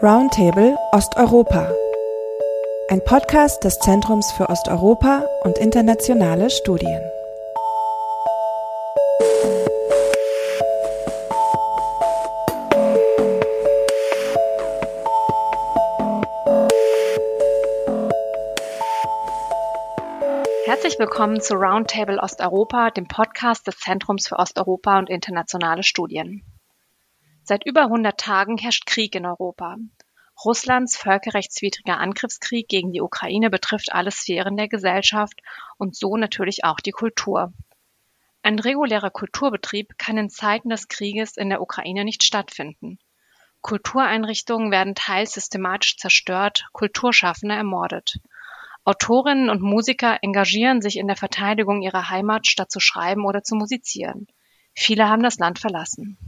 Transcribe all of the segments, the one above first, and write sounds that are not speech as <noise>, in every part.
Roundtable Osteuropa. Ein Podcast des Zentrums für Osteuropa und internationale Studien. Herzlich willkommen zu Roundtable Osteuropa, dem Podcast des Zentrums für Osteuropa und internationale Studien. Seit über 100 Tagen herrscht Krieg in Europa. Russlands völkerrechtswidriger Angriffskrieg gegen die Ukraine betrifft alle Sphären der Gesellschaft und so natürlich auch die Kultur. Ein regulärer Kulturbetrieb kann in Zeiten des Krieges in der Ukraine nicht stattfinden. Kultureinrichtungen werden teils systematisch zerstört, Kulturschaffende ermordet. Autorinnen und Musiker engagieren sich in der Verteidigung ihrer Heimat, statt zu schreiben oder zu musizieren. Viele haben das Land verlassen.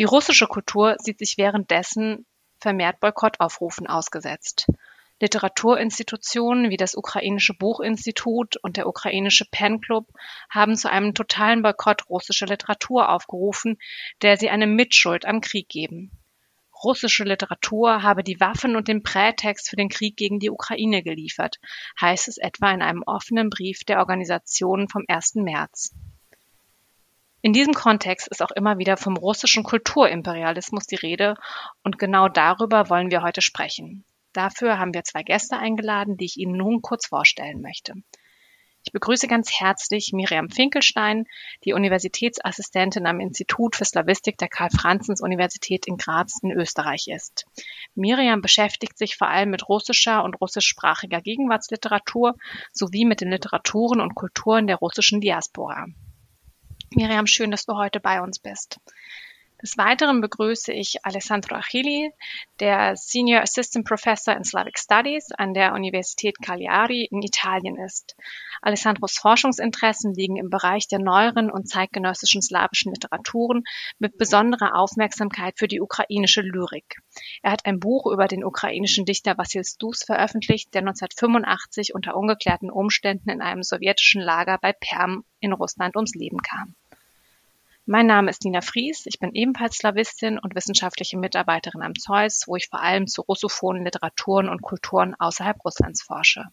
Die russische Kultur sieht sich währenddessen vermehrt Boykottaufrufen ausgesetzt. Literaturinstitutionen wie das ukrainische Buchinstitut und der ukrainische Pen Club haben zu einem totalen Boykott russischer Literatur aufgerufen, der sie eine Mitschuld am Krieg geben. Russische Literatur habe die Waffen und den Prätext für den Krieg gegen die Ukraine geliefert, heißt es etwa in einem offenen Brief der Organisation vom 1. März. In diesem Kontext ist auch immer wieder vom russischen Kulturimperialismus die Rede und genau darüber wollen wir heute sprechen. Dafür haben wir zwei Gäste eingeladen, die ich Ihnen nun kurz vorstellen möchte. Ich begrüße ganz herzlich Miriam Finkelstein, die Universitätsassistentin am Institut für Slawistik der Karl-Franzens-Universität in Graz in Österreich ist. Miriam beschäftigt sich vor allem mit russischer und russischsprachiger Gegenwartsliteratur sowie mit den Literaturen und Kulturen der russischen Diaspora. Miriam, schön, dass du heute bei uns bist. Des Weiteren begrüße ich Alessandro Achilli, der Senior Assistant Professor in Slavic Studies an der Universität Cagliari in Italien ist. Alessandros Forschungsinteressen liegen im Bereich der neueren und zeitgenössischen slawischen Literaturen mit besonderer Aufmerksamkeit für die ukrainische Lyrik. Er hat ein Buch über den ukrainischen Dichter Vassil Stus veröffentlicht, der 1985 unter ungeklärten Umständen in einem sowjetischen Lager bei Perm in Russland ums Leben kam. Mein Name ist Nina Fries, ich bin ebenfalls Slawistin und wissenschaftliche Mitarbeiterin am Zeus, wo ich vor allem zu russophonen Literaturen und Kulturen außerhalb Russlands forsche.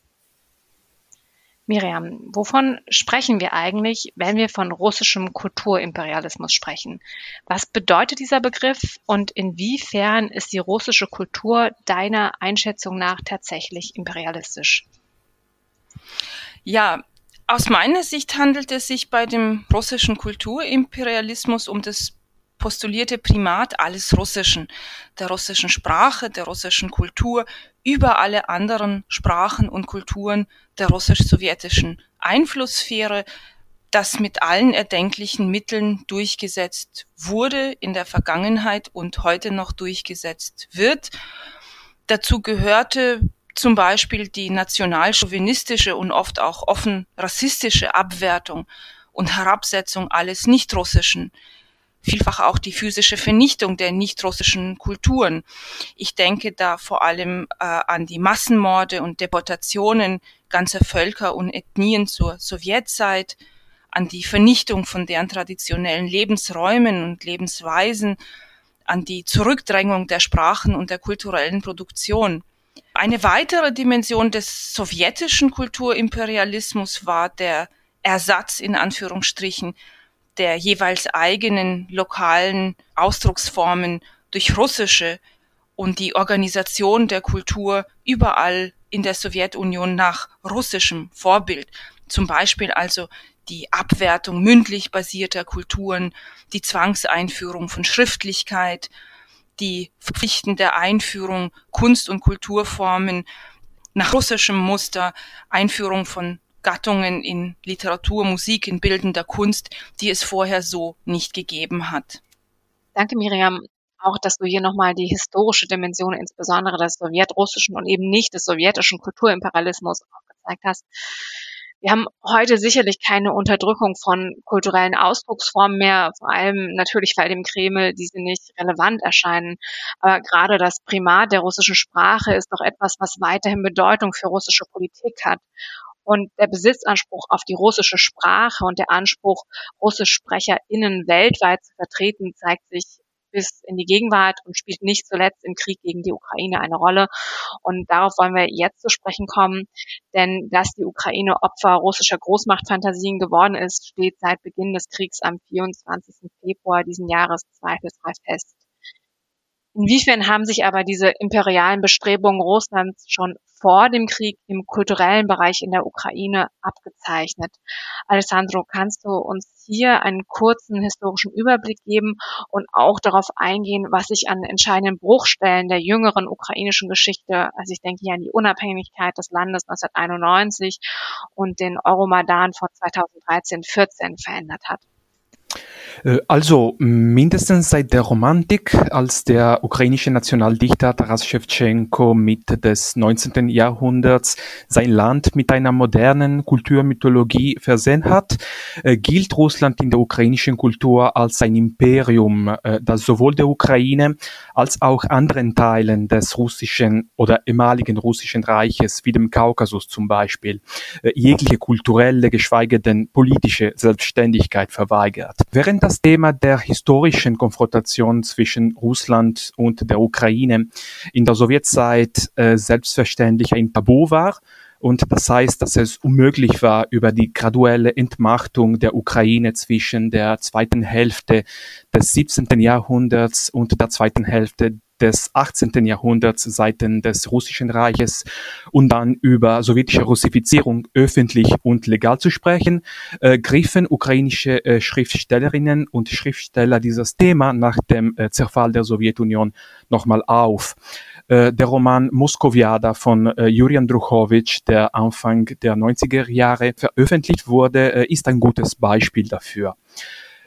Miriam, wovon sprechen wir eigentlich, wenn wir von russischem Kulturimperialismus sprechen? Was bedeutet dieser Begriff und inwiefern ist die russische Kultur deiner Einschätzung nach tatsächlich imperialistisch? Ja, aus meiner Sicht handelt es sich bei dem russischen Kulturimperialismus um das postulierte Primat alles Russischen, der russischen Sprache, der russischen Kultur über alle anderen Sprachen und Kulturen der russisch-sowjetischen Einflusssphäre, das mit allen erdenklichen Mitteln durchgesetzt wurde in der Vergangenheit und heute noch durchgesetzt wird. Dazu gehörte zum Beispiel die nationalchauvinistische und oft auch offen rassistische Abwertung und Herabsetzung alles Nichtrussischen, vielfach auch die physische Vernichtung der nichtrussischen Kulturen. Ich denke da vor allem äh, an die Massenmorde und Deportationen ganzer Völker und Ethnien zur Sowjetzeit, an die Vernichtung von deren traditionellen Lebensräumen und Lebensweisen, an die Zurückdrängung der Sprachen und der kulturellen Produktion. Eine weitere Dimension des sowjetischen Kulturimperialismus war der Ersatz in Anführungsstrichen der jeweils eigenen lokalen Ausdrucksformen durch russische und die Organisation der Kultur überall in der Sowjetunion nach russischem Vorbild. Zum Beispiel also die Abwertung mündlich basierter Kulturen, die Zwangseinführung von Schriftlichkeit, die verpflichtende Einführung Kunst- und Kulturformen nach russischem Muster, Einführung von Gattungen in Literatur, Musik, in bildender Kunst, die es vorher so nicht gegeben hat. Danke, Miriam. Auch, dass du hier nochmal die historische Dimension, insbesondere des sowjetrussischen und eben nicht des sowjetischen Kulturimperialismus aufgezeigt hast. Wir haben heute sicherlich keine Unterdrückung von kulturellen Ausdrucksformen mehr, vor allem natürlich, weil dem Kreml diese nicht relevant erscheinen. Aber gerade das Primat der russischen Sprache ist doch etwas, was weiterhin Bedeutung für russische Politik hat. Und der Besitzanspruch auf die russische Sprache und der Anspruch, RussischsprecherInnen weltweit zu vertreten, zeigt sich bis in die Gegenwart und spielt nicht zuletzt im Krieg gegen die Ukraine eine Rolle. Und darauf wollen wir jetzt zu sprechen kommen, denn dass die Ukraine Opfer russischer Großmachtfantasien geworden ist, steht seit Beginn des Kriegs am 24. Februar diesen Jahres zweifelsfrei fest. Inwiefern haben sich aber diese imperialen Bestrebungen Russlands schon vor dem Krieg im kulturellen Bereich in der Ukraine abgezeichnet? Alessandro, kannst du uns hier einen kurzen historischen Überblick geben und auch darauf eingehen, was sich an entscheidenden Bruchstellen der jüngeren ukrainischen Geschichte, also ich denke hier an die Unabhängigkeit des Landes 1991 und den Euromaidan vor 2013-14 verändert hat? Äh, also mindestens seit der Romantik, als der ukrainische Nationaldichter Taras Shevchenko Mitte des 19. Jahrhunderts sein Land mit einer modernen Kulturmythologie versehen hat, äh, gilt Russland in der ukrainischen Kultur als ein Imperium, äh, das sowohl der Ukraine als auch anderen Teilen des russischen oder ehemaligen russischen Reiches, wie dem Kaukasus zum Beispiel, jegliche kulturelle, geschweige denn politische Selbstständigkeit verweigert. Während das Thema der historischen Konfrontation zwischen Russland und der Ukraine in der Sowjetzeit äh, selbstverständlich ein Tabu war. Und das heißt, dass es unmöglich war, über die graduelle Entmachtung der Ukraine zwischen der zweiten Hälfte des 17. Jahrhunderts und der zweiten Hälfte des 18. Jahrhunderts Seiten des Russischen Reiches und dann über sowjetische Russifizierung öffentlich und legal zu sprechen, äh, griffen ukrainische äh, Schriftstellerinnen und Schriftsteller dieses Thema nach dem äh, Zerfall der Sowjetunion nochmal auf. Äh, der Roman Moskowiada von äh, Juri der Anfang der 90er Jahre veröffentlicht wurde, äh, ist ein gutes Beispiel dafür.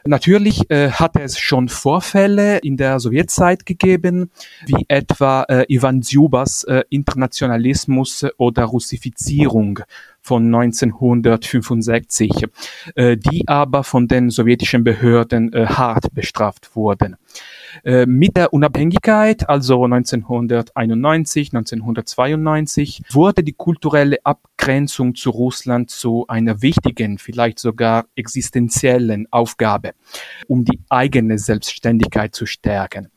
Natürlich äh, hat es schon Vorfälle in der Sowjetzeit gegeben, wie etwa äh, Ivan Dzubas äh, Internationalismus oder Russifizierung von 1965, äh, die aber von den sowjetischen Behörden äh, hart bestraft wurden. Äh, mit der Unabhängigkeit, also 1991, 1992, wurde die kulturelle Abgrenzung zu Russland zu einer wichtigen, vielleicht sogar existenziellen Aufgabe, um die eigene Selbstständigkeit zu stärken.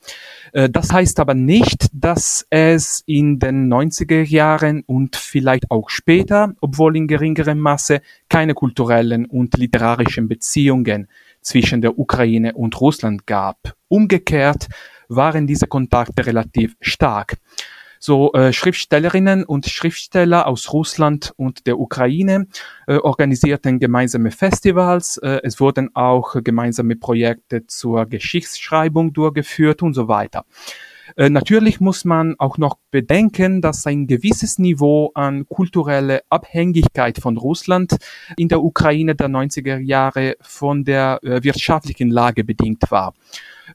Äh, das heißt aber nicht, dass es in den 90er Jahren und vielleicht auch später, obwohl in geringerem Maße, keine kulturellen und literarischen Beziehungen zwischen der Ukraine und Russland gab. Umgekehrt waren diese Kontakte relativ stark. So äh, Schriftstellerinnen und Schriftsteller aus Russland und der Ukraine äh, organisierten gemeinsame Festivals. Äh, es wurden auch gemeinsame Projekte zur Geschichtsschreibung durchgeführt und so weiter. Äh, natürlich muss man auch noch bedenken, dass ein gewisses Niveau an kulturelle Abhängigkeit von Russland in der Ukraine der 90er Jahre von der äh, wirtschaftlichen Lage bedingt war.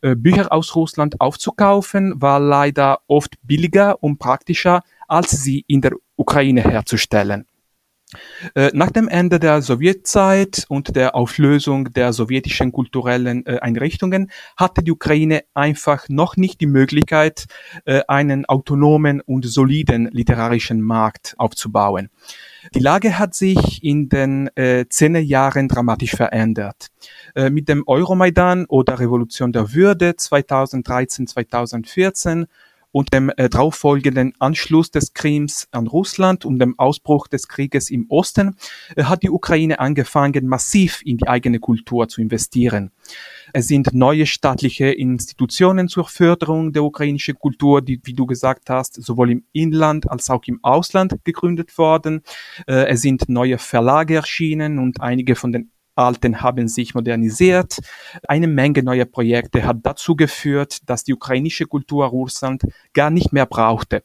Äh, Bücher aus Russland aufzukaufen war leider oft billiger und praktischer, als sie in der Ukraine herzustellen. Äh, nach dem Ende der Sowjetzeit und der Auflösung der sowjetischen kulturellen äh, Einrichtungen hatte die Ukraine einfach noch nicht die Möglichkeit, äh, einen autonomen und soliden literarischen Markt aufzubauen. Die Lage hat sich in den äh, zehn Jahren dramatisch verändert. Äh, mit dem Euromaidan oder Revolution der Würde 2013, 2014 und dem äh, darauffolgenden Anschluss des Krims an Russland und dem Ausbruch des Krieges im Osten äh, hat die Ukraine angefangen, massiv in die eigene Kultur zu investieren. Es sind neue staatliche Institutionen zur Förderung der ukrainischen Kultur, die, wie du gesagt hast, sowohl im Inland als auch im Ausland gegründet worden. Äh, es sind neue Verlage erschienen und einige von den alten haben sich modernisiert. Eine Menge neuer Projekte hat dazu geführt, dass die ukrainische Kultur Russland gar nicht mehr brauchte.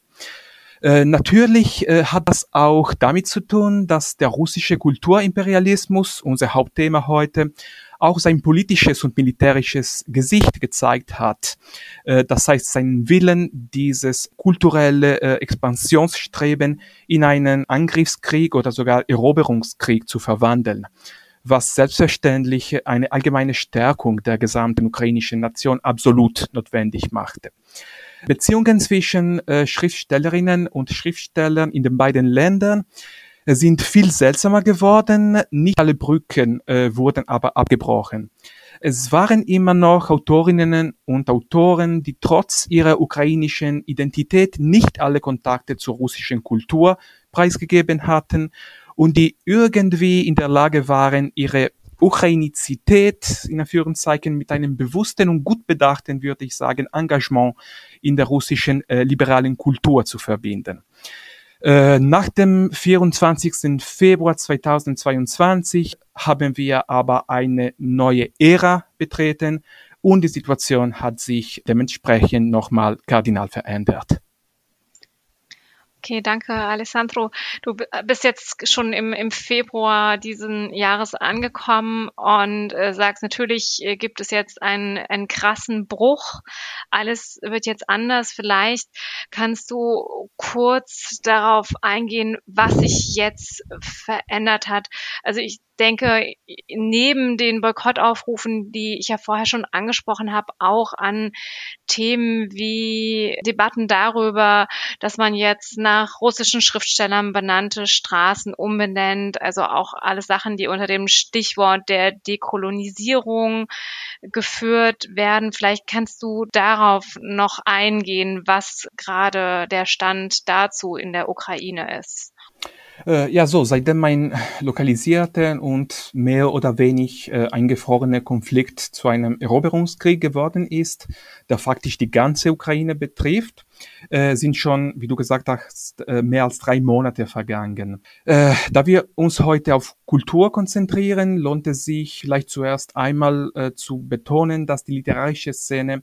Äh, natürlich äh, hat das auch damit zu tun, dass der russische Kulturimperialismus, unser Hauptthema heute, auch sein politisches und militärisches Gesicht gezeigt hat. Äh, das heißt, seinen Willen, dieses kulturelle Expansionsstreben in einen Angriffskrieg oder sogar Eroberungskrieg zu verwandeln was selbstverständlich eine allgemeine Stärkung der gesamten ukrainischen Nation absolut notwendig machte. Beziehungen zwischen äh, Schriftstellerinnen und Schriftstellern in den beiden Ländern äh, sind viel seltsamer geworden. Nicht alle Brücken äh, wurden aber abgebrochen. es waren immer noch Autorinnen und Autoren, die trotz ihrer ukrainischen Identität nicht alle Kontakte zur russischen Kultur preisgegeben hatten und die irgendwie in der Lage waren, ihre Ukrainizität in Anführungszeichen mit einem bewussten und gut bedachten, würde ich sagen, Engagement in der russischen äh, liberalen Kultur zu verbinden. Äh, nach dem 24. Februar 2022 haben wir aber eine neue Ära betreten und die Situation hat sich dementsprechend nochmal kardinal verändert. Okay, danke, Alessandro. Du bist jetzt schon im, im Februar diesen Jahres angekommen und äh, sagst, natürlich äh, gibt es jetzt einen, einen krassen Bruch. Alles wird jetzt anders. Vielleicht kannst du kurz darauf eingehen, was sich jetzt verändert hat. Also ich denke, neben den Boykottaufrufen, die ich ja vorher schon angesprochen habe, auch an Themen wie Debatten darüber, dass man jetzt nach russischen Schriftstellern benannte Straßen umbenennt, also auch alles Sachen, die unter dem Stichwort der Dekolonisierung geführt werden. Vielleicht kannst du darauf noch eingehen, was gerade der Stand dazu in der Ukraine ist. Äh, ja, so, seitdem ein lokalisierter und mehr oder wenig äh, eingefrorener Konflikt zu einem Eroberungskrieg geworden ist, der faktisch die ganze Ukraine betrifft, äh, sind schon, wie du gesagt hast, äh, mehr als drei Monate vergangen. Äh, da wir uns heute auf Kultur konzentrieren, lohnt es sich vielleicht zuerst einmal äh, zu betonen, dass die literarische Szene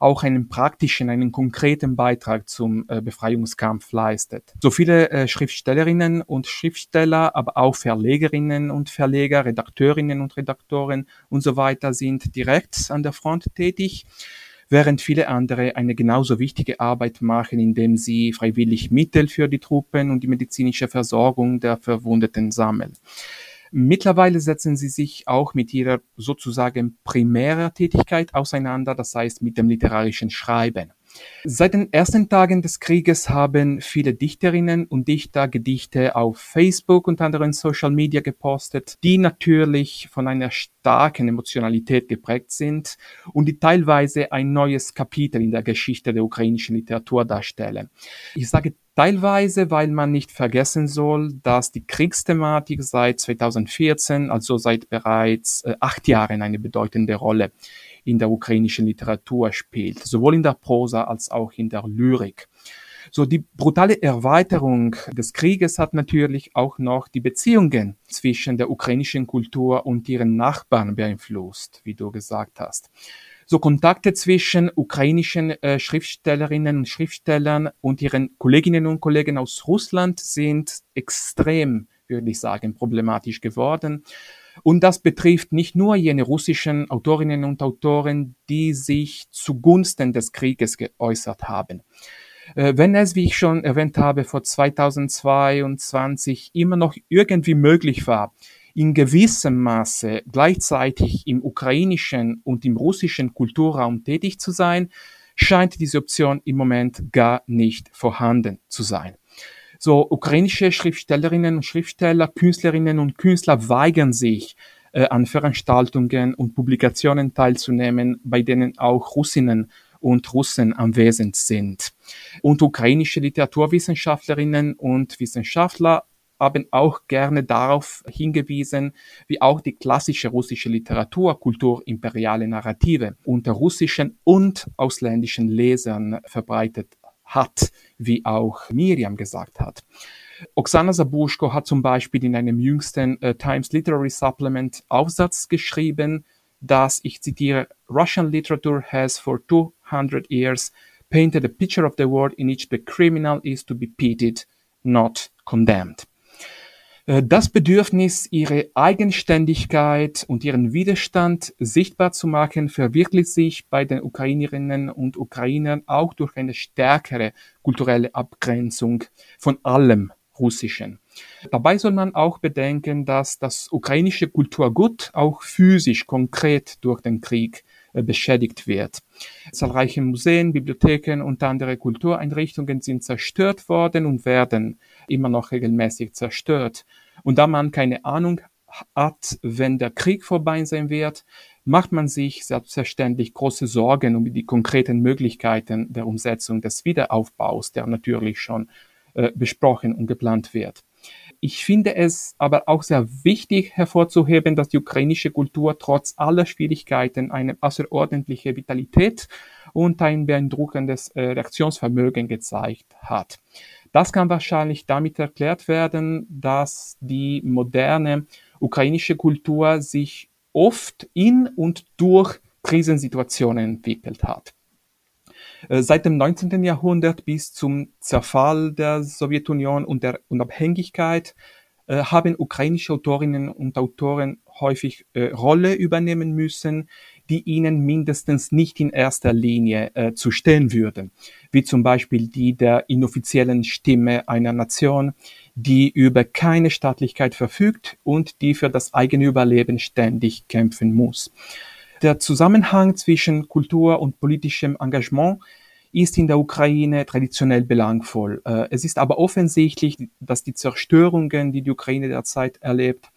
auch einen praktischen, einen konkreten Beitrag zum äh, Befreiungskampf leistet. So viele äh, Schriftstellerinnen und Schriftsteller, aber auch Verlegerinnen und Verleger, Redakteurinnen und Redaktoren und so weiter sind direkt an der Front tätig während viele andere eine genauso wichtige Arbeit machen, indem sie freiwillig Mittel für die Truppen und die medizinische Versorgung der Verwundeten sammeln. Mittlerweile setzen sie sich auch mit ihrer sozusagen primärer Tätigkeit auseinander, das heißt mit dem literarischen Schreiben. Seit den ersten Tagen des Krieges haben viele Dichterinnen und Dichter Gedichte auf Facebook und anderen Social Media gepostet, die natürlich von einer starken Emotionalität geprägt sind und die teilweise ein neues Kapitel in der Geschichte der ukrainischen Literatur darstellen. Ich sage teilweise, weil man nicht vergessen soll, dass die Kriegsthematik seit 2014, also seit bereits äh, acht Jahren eine bedeutende Rolle in der ukrainischen Literatur spielt, sowohl in der Prosa als auch in der Lyrik. So, die brutale Erweiterung des Krieges hat natürlich auch noch die Beziehungen zwischen der ukrainischen Kultur und ihren Nachbarn beeinflusst, wie du gesagt hast. So Kontakte zwischen ukrainischen äh, Schriftstellerinnen und Schriftstellern und ihren Kolleginnen und Kollegen aus Russland sind extrem, würde ich sagen, problematisch geworden. Und das betrifft nicht nur jene russischen Autorinnen und Autoren, die sich zugunsten des Krieges geäußert haben. Äh, wenn es, wie ich schon erwähnt habe, vor 2022 immer noch irgendwie möglich war, in gewissem Maße gleichzeitig im ukrainischen und im russischen Kulturraum tätig zu sein, scheint diese Option im Moment gar nicht vorhanden zu sein. So ukrainische Schriftstellerinnen und Schriftsteller, Künstlerinnen und Künstler weigern sich, äh, an Veranstaltungen und Publikationen teilzunehmen, bei denen auch Russinnen und Russen anwesend sind. Und ukrainische Literaturwissenschaftlerinnen und Wissenschaftler haben auch gerne darauf hingewiesen, wie auch die klassische russische Literatur kulturimperiale Narrative unter russischen und ausländischen Lesern verbreitet hat, wie auch Miriam gesagt hat. Oksana Sabushko hat zum Beispiel in einem jüngsten äh, Times Literary Supplement Aufsatz geschrieben, dass, ich zitiere, Russian literature has for 200 years painted a picture of the world in which the criminal is to be pitied, not condemned. Äh, das Bedürfnis, ihre Eigenständigkeit und ihren Widerstand sichtbar zu machen, verwirklicht sich bei den Ukrainerinnen und Ukrainern auch durch eine stärkere kulturelle Abgrenzung von allem Russischen. Dabei soll man auch bedenken, dass das ukrainische Kulturgut auch physisch konkret durch den Krieg beschädigt wird. Zahlreiche Museen, Bibliotheken und andere Kultureinrichtungen sind zerstört worden und werden immer noch regelmäßig zerstört. Und da man keine Ahnung hat, wenn der Krieg vorbei sein wird, macht man sich selbstverständlich große Sorgen um die konkreten Möglichkeiten der Umsetzung des Wiederaufbaus, der natürlich schon äh, besprochen und geplant wird. Ich finde es aber auch sehr wichtig hervorzuheben, dass die ukrainische Kultur trotz aller Schwierigkeiten eine außerordentliche Vitalität und ein beeindruckendes äh, Reaktionsvermögen gezeigt hat. Das kann wahrscheinlich damit erklärt werden, dass die moderne ukrainische Kultur sich oft in und durch Krisensituationen entwickelt hat. Äh, seit dem 19. Jahrhundert bis zum Zerfall der Sowjetunion und der Unabhängigkeit äh, haben ukrainische Autorinnen und Autoren häufig äh, Rolle übernehmen müssen, die ihnen mindestens nicht in erster Linie äh, zu stehen würden, wie zum Beispiel die der inoffiziellen Stimme einer Nation, die über keine Staatlichkeit verfügt und die für das eigene Überleben ständig kämpfen muss. Der Zusammenhang zwischen Kultur und politischem Engagement ist in der Ukraine traditionell belangvoll. Äh, es ist aber offensichtlich, dass die Zerstörungen, die die Ukraine derzeit erlebt,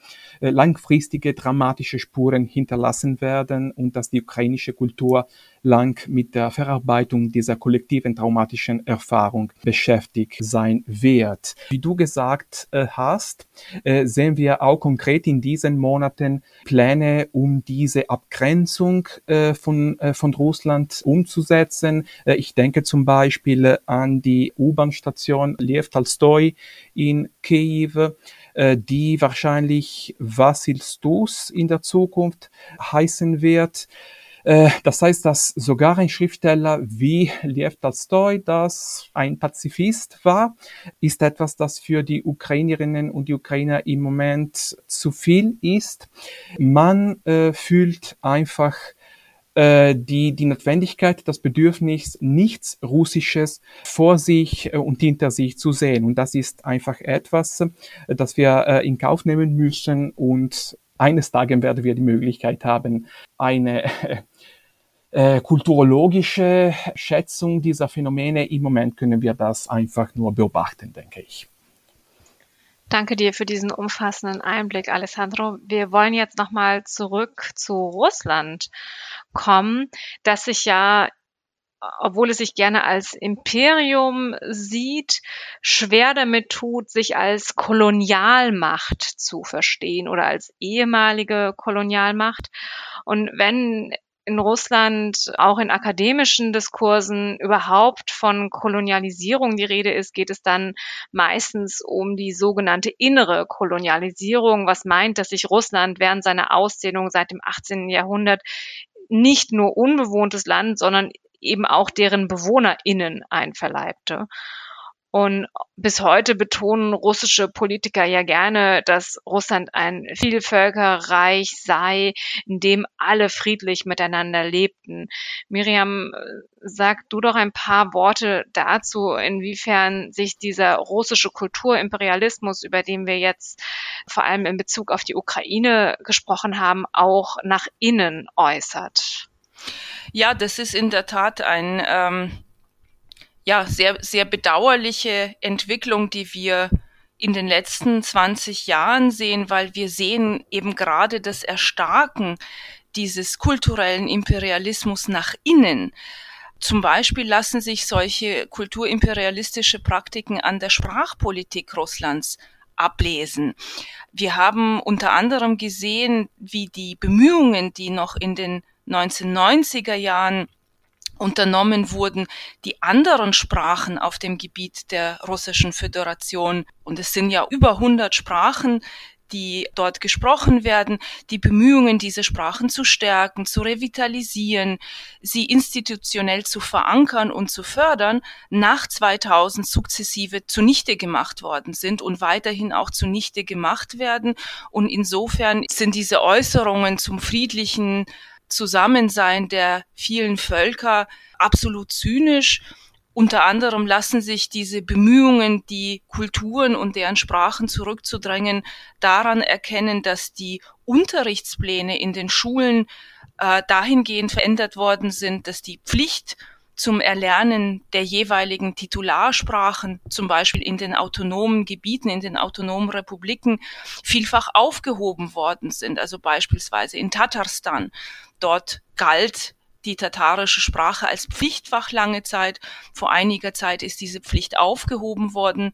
langfristige dramatische Spuren hinterlassen werden und dass die ukrainische Kultur lang mit der Verarbeitung dieser kollektiven traumatischen Erfahrung beschäftigt sein wird. Wie du gesagt äh, hast, äh, sehen wir auch konkret in diesen Monaten Pläne, um diese Abgrenzung äh, von, äh, von Russland umzusetzen. Äh, ich denke zum Beispiel an die U-Bahn-Station Lev Tolstoi in Kiew äh, die wahrscheinlich Vasil Stus in der Zukunft heißen wird. Äh, das heißt, dass sogar ein Schriftsteller wie Lev Tolstoi, das ein Pazifist war, ist etwas, das für die Ukrainerinnen und die Ukrainer im Moment zu viel ist. Man äh, fühlt einfach äh, die, die Notwendigkeit, das Bedürfnis, nichts Russisches vor sich äh, und hinter sich zu sehen. Und das ist einfach etwas, äh, das wir äh, in Kauf nehmen müssen. Und eines Tages werden wir die Möglichkeit haben, eine <laughs> äh, kulturologische Schätzung dieser Phänomene. Im Moment können wir das einfach nur beobachten, denke ich. Danke dir für diesen umfassenden Einblick, Alessandro. Wir wollen jetzt nochmal zurück zu Russland kommen, das sich ja obwohl es sich gerne als Imperium sieht, schwer damit tut, sich als Kolonialmacht zu verstehen oder als ehemalige Kolonialmacht. Und wenn in Russland auch in akademischen Diskursen überhaupt von Kolonialisierung die Rede ist, geht es dann meistens um die sogenannte innere Kolonialisierung, was meint, dass sich Russland während seiner Ausdehnung seit dem 18. Jahrhundert nicht nur unbewohntes Land, sondern eben auch deren BewohnerInnen einverleibte. Und bis heute betonen russische Politiker ja gerne, dass Russland ein Vielvölkerreich sei, in dem alle friedlich miteinander lebten. Miriam, sag du doch ein paar Worte dazu, inwiefern sich dieser russische Kulturimperialismus, über den wir jetzt vor allem in Bezug auf die Ukraine gesprochen haben, auch nach innen äußert. Ja, das ist in der Tat ein ähm ja, sehr, sehr bedauerliche Entwicklung, die wir in den letzten 20 Jahren sehen, weil wir sehen eben gerade das Erstarken dieses kulturellen Imperialismus nach innen. Zum Beispiel lassen sich solche kulturimperialistische Praktiken an der Sprachpolitik Russlands ablesen. Wir haben unter anderem gesehen, wie die Bemühungen, die noch in den 1990er Jahren unternommen wurden, die anderen Sprachen auf dem Gebiet der Russischen Föderation, und es sind ja über 100 Sprachen, die dort gesprochen werden, die Bemühungen, diese Sprachen zu stärken, zu revitalisieren, sie institutionell zu verankern und zu fördern, nach 2000 sukzessive zunichte gemacht worden sind und weiterhin auch zunichte gemacht werden. Und insofern sind diese Äußerungen zum friedlichen Zusammensein der vielen Völker absolut zynisch. Unter anderem lassen sich diese Bemühungen, die Kulturen und deren Sprachen zurückzudrängen, daran erkennen, dass die Unterrichtspläne in den Schulen äh, dahingehend verändert worden sind, dass die Pflicht zum Erlernen der jeweiligen Titularsprachen, zum Beispiel in den autonomen Gebieten, in den autonomen Republiken, vielfach aufgehoben worden sind. Also beispielsweise in Tatarstan. Dort galt die tatarische Sprache als Pflichtfach lange Zeit. Vor einiger Zeit ist diese Pflicht aufgehoben worden.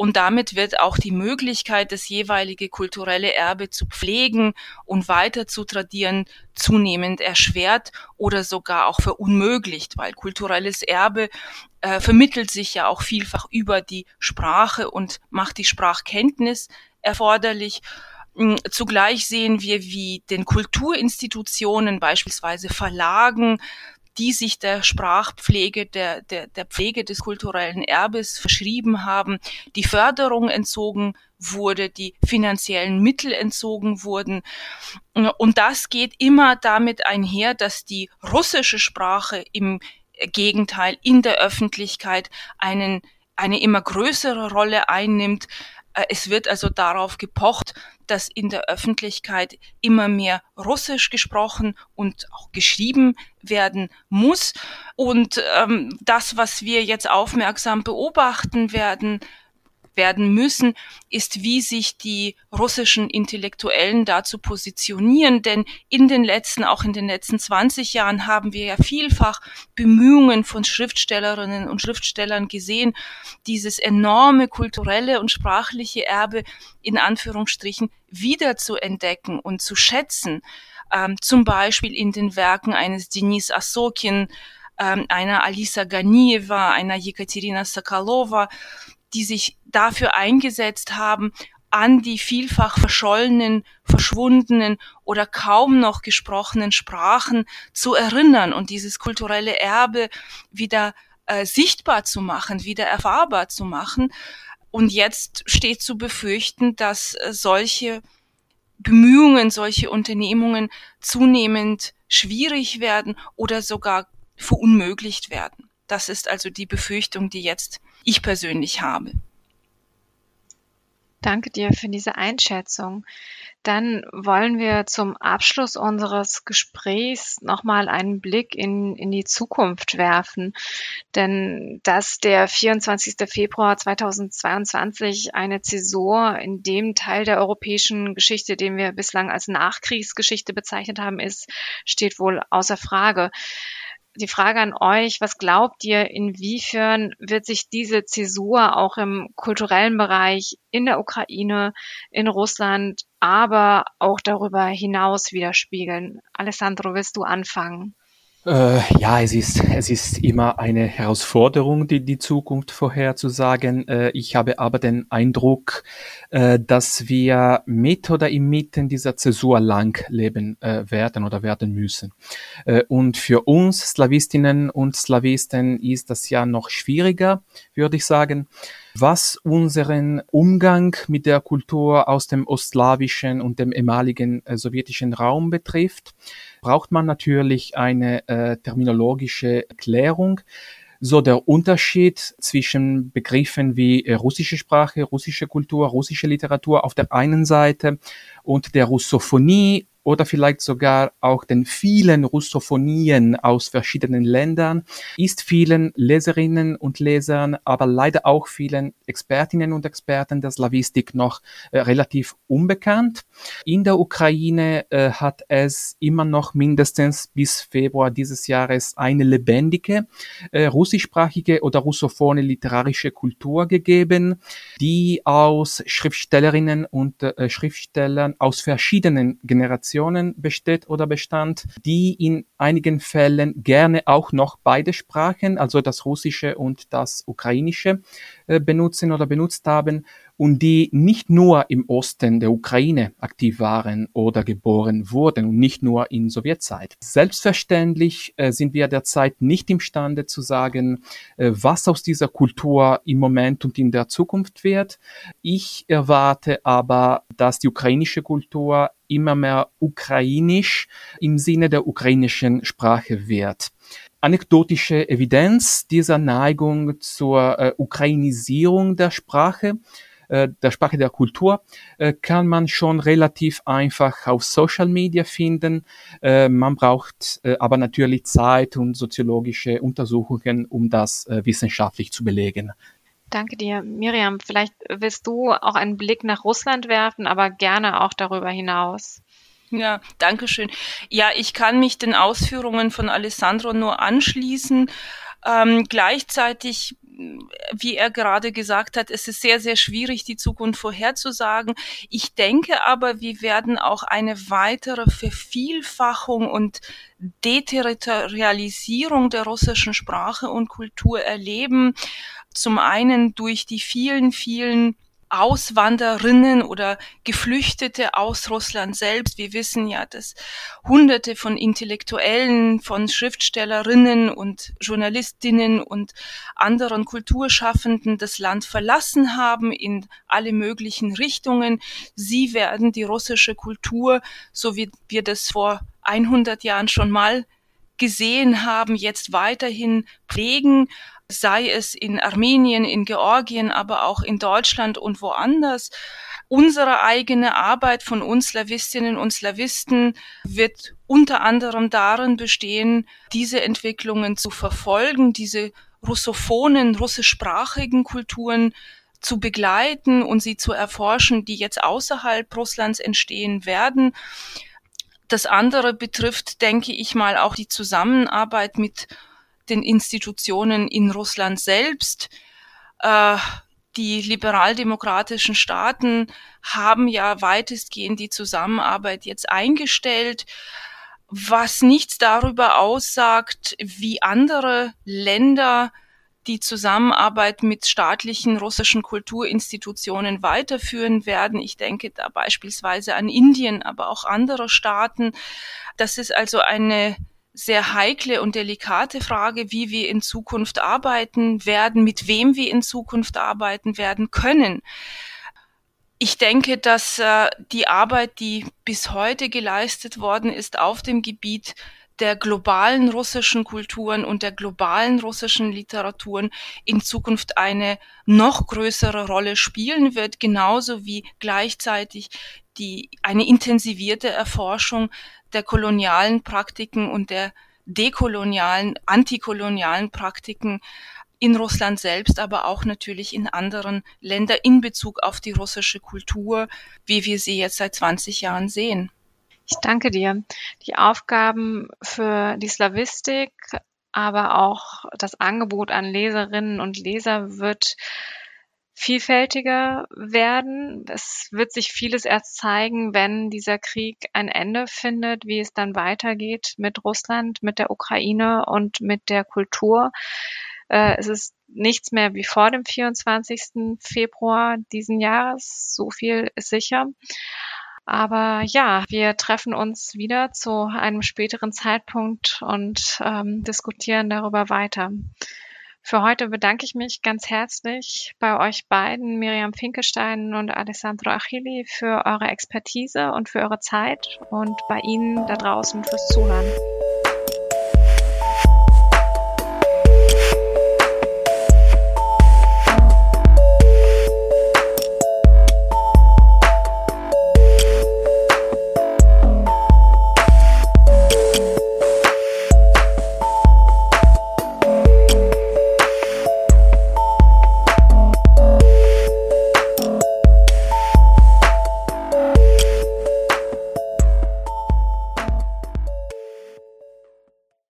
Und damit wird auch die Möglichkeit, das jeweilige kulturelle Erbe zu pflegen und weiter zu tradieren, zunehmend erschwert oder sogar auch verunmöglicht, weil kulturelles Erbe äh, vermittelt sich ja auch vielfach über die Sprache und macht die Sprachkenntnis erforderlich. Mm, zugleich sehen wir, wie den Kulturinstitutionen, beispielsweise Verlagen, die sich der Sprachpflege, der, der, der Pflege des kulturellen Erbes verschrieben haben, die Förderung entzogen wurde, die finanziellen Mittel entzogen wurden. Und das geht immer damit einher, dass die russische Sprache im Gegenteil in der Öffentlichkeit einen, eine immer größere Rolle einnimmt. Äh, es wird also darauf gepocht, dass in der Öffentlichkeit immer mehr Russisch gesprochen und auch geschrieben werden muss. Und ähm, das, was wir jetzt aufmerksam beobachten werden, werden müssen, ist, wie sich die russischen Intellektuellen dazu positionieren. Denn in den letzten, auch in den letzten 20 Jahren haben wir ja vielfach Bemühungen von Schriftstellerinnen und Schriftstellern gesehen, dieses enorme kulturelle und sprachliche Erbe in Anführungsstrichen wieder zu entdecken und zu schätzen. Ähm, zum Beispiel in den Werken eines Denis Asokin, ähm, einer Alisa Ganieva, einer Jekaterina Sokolova, die sich dafür eingesetzt haben, an die vielfach verschollenen, verschwundenen oder kaum noch gesprochenen Sprachen zu erinnern und dieses kulturelle Erbe wieder äh, sichtbar zu machen, wieder erfahrbar zu machen. Und jetzt steht zu befürchten, dass äh, solche Bemühungen, solche Unternehmungen zunehmend schwierig werden oder sogar verunmöglicht werden. Das ist also die Befürchtung, die jetzt ich persönlich habe. Danke dir für diese Einschätzung. Dann wollen wir zum Abschluss unseres Gesprächs nochmal einen Blick in, in die Zukunft werfen. Denn dass der 24. Februar 2022 eine Zäsur in dem Teil der europäischen Geschichte, den wir bislang als Nachkriegsgeschichte bezeichnet haben, ist, steht wohl außer Frage die Frage an euch, was glaubt ihr, inwiefern wird sich diese Zäsur auch im kulturellen Bereich in der Ukraine, in Russland, aber auch darüber hinaus widerspiegeln? Alessandro, willst du anfangen? Äh, ja, es ist, es ist immer eine Herausforderung, die, die Zukunft vorherzusagen. Äh, ich habe aber den Eindruck, äh, dass wir mit oder inmitten dieser Zäsur lang leben äh, werden oder werden müssen. Äh, und für uns Slawistinnen und Slawisten ist das ja noch schwieriger, würde ich sagen was unseren Umgang mit der Kultur aus dem ostslawischen und dem ehemaligen äh, sowjetischen Raum betrifft braucht man natürlich eine äh, terminologische Klärung. So der Unterschied zwischen Begriffen wie äh, russische Sprache, russische Kultur, russische Literatur auf der einen Seite und der Russophonie oder vielleicht sogar auch den vielen Russophonien aus verschiedenen Ländern, ist vielen Leserinnen und Lesern, aber leider auch vielen Expertinnen und Experten der Slavistik noch äh, relativ unbekannt. In der Ukraine äh, hat es immer noch mindestens bis Februar dieses Jahres eine lebendige äh, russischsprachige oder russophone literarische Kultur gegeben, die aus Schriftstellerinnen und äh, Schriftstellern aus verschiedenen Generationen Nationen besteht oder bestand, die in einigen Fällen gerne auch noch beide Sprachen, also das Russische und das Ukrainische, benutzen oder benutzt haben und die nicht nur im Osten der Ukraine aktiv waren oder geboren wurden und nicht nur in Sowjetzeit. Selbstverständlich äh, sind wir derzeit nicht imstande zu sagen, äh, was aus dieser Kultur im Moment und in der Zukunft wird. Ich erwarte aber, dass die ukrainische Kultur immer mehr ukrainisch im Sinne der ukrainischen Sprache wird anekdotische Evidenz dieser Neigung zur äh, Ukrainisierung der Sprache äh, der Sprache der Kultur äh, kann man schon relativ einfach auf Social Media finden. Äh, man braucht äh, aber natürlich Zeit und soziologische Untersuchungen, um das äh, wissenschaftlich zu belegen. Danke dir. Miriam, vielleicht willst du auch einen Blick nach Russland werfen, aber gerne auch darüber hinaus. Ja, danke schön. Ja, ich kann mich den Ausführungen von Alessandro nur anschließen. Ähm, gleichzeitig, wie er gerade gesagt hat, es ist sehr, sehr schwierig, die Zukunft vorherzusagen. Ich denke aber, wir werden auch eine weitere Vervielfachung und Deterritorialisierung der russischen Sprache und Kultur erleben. Zum einen durch die vielen, vielen Auswanderinnen oder Geflüchtete aus Russland selbst. Wir wissen ja, dass Hunderte von Intellektuellen, von Schriftstellerinnen und Journalistinnen und anderen Kulturschaffenden das Land verlassen haben in alle möglichen Richtungen. Sie werden die russische Kultur, so wie wir das vor 100 Jahren schon mal gesehen haben, jetzt weiterhin pflegen sei es in Armenien, in Georgien, aber auch in Deutschland und woanders. Unsere eigene Arbeit von uns Slawistinnen und Slawisten wird unter anderem darin bestehen, diese Entwicklungen zu verfolgen, diese russophonen, russischsprachigen Kulturen zu begleiten und sie zu erforschen, die jetzt außerhalb Russlands entstehen werden. Das andere betrifft, denke ich mal, auch die Zusammenarbeit mit den Institutionen in Russland selbst. Äh, die liberaldemokratischen Staaten haben ja weitestgehend die Zusammenarbeit jetzt eingestellt, was nichts darüber aussagt, wie andere Länder die Zusammenarbeit mit staatlichen russischen Kulturinstitutionen weiterführen werden. Ich denke da beispielsweise an Indien, aber auch andere Staaten. Das ist also eine sehr heikle und delikate Frage, wie wir in Zukunft arbeiten werden, mit wem wir in Zukunft arbeiten werden können. Ich denke, dass äh, die Arbeit, die bis heute geleistet worden ist auf dem Gebiet der globalen russischen Kulturen und der globalen russischen Literaturen in Zukunft eine noch größere Rolle spielen wird, genauso wie gleichzeitig die, eine intensivierte Erforschung der kolonialen Praktiken und der dekolonialen, antikolonialen Praktiken in Russland selbst, aber auch natürlich in anderen Ländern in Bezug auf die russische Kultur, wie wir sie jetzt seit 20 Jahren sehen. Ich danke dir. Die Aufgaben für die Slavistik, aber auch das Angebot an Leserinnen und Leser wird vielfältiger werden. Es wird sich vieles erst zeigen, wenn dieser Krieg ein Ende findet, wie es dann weitergeht mit Russland, mit der Ukraine und mit der Kultur. Äh, es ist nichts mehr wie vor dem 24. Februar diesen Jahres. So viel ist sicher. Aber ja, wir treffen uns wieder zu einem späteren Zeitpunkt und ähm, diskutieren darüber weiter. Für heute bedanke ich mich ganz herzlich bei euch beiden, Miriam Finkestein und Alessandro Achilli, für eure Expertise und für eure Zeit und bei Ihnen da draußen fürs Zuhören.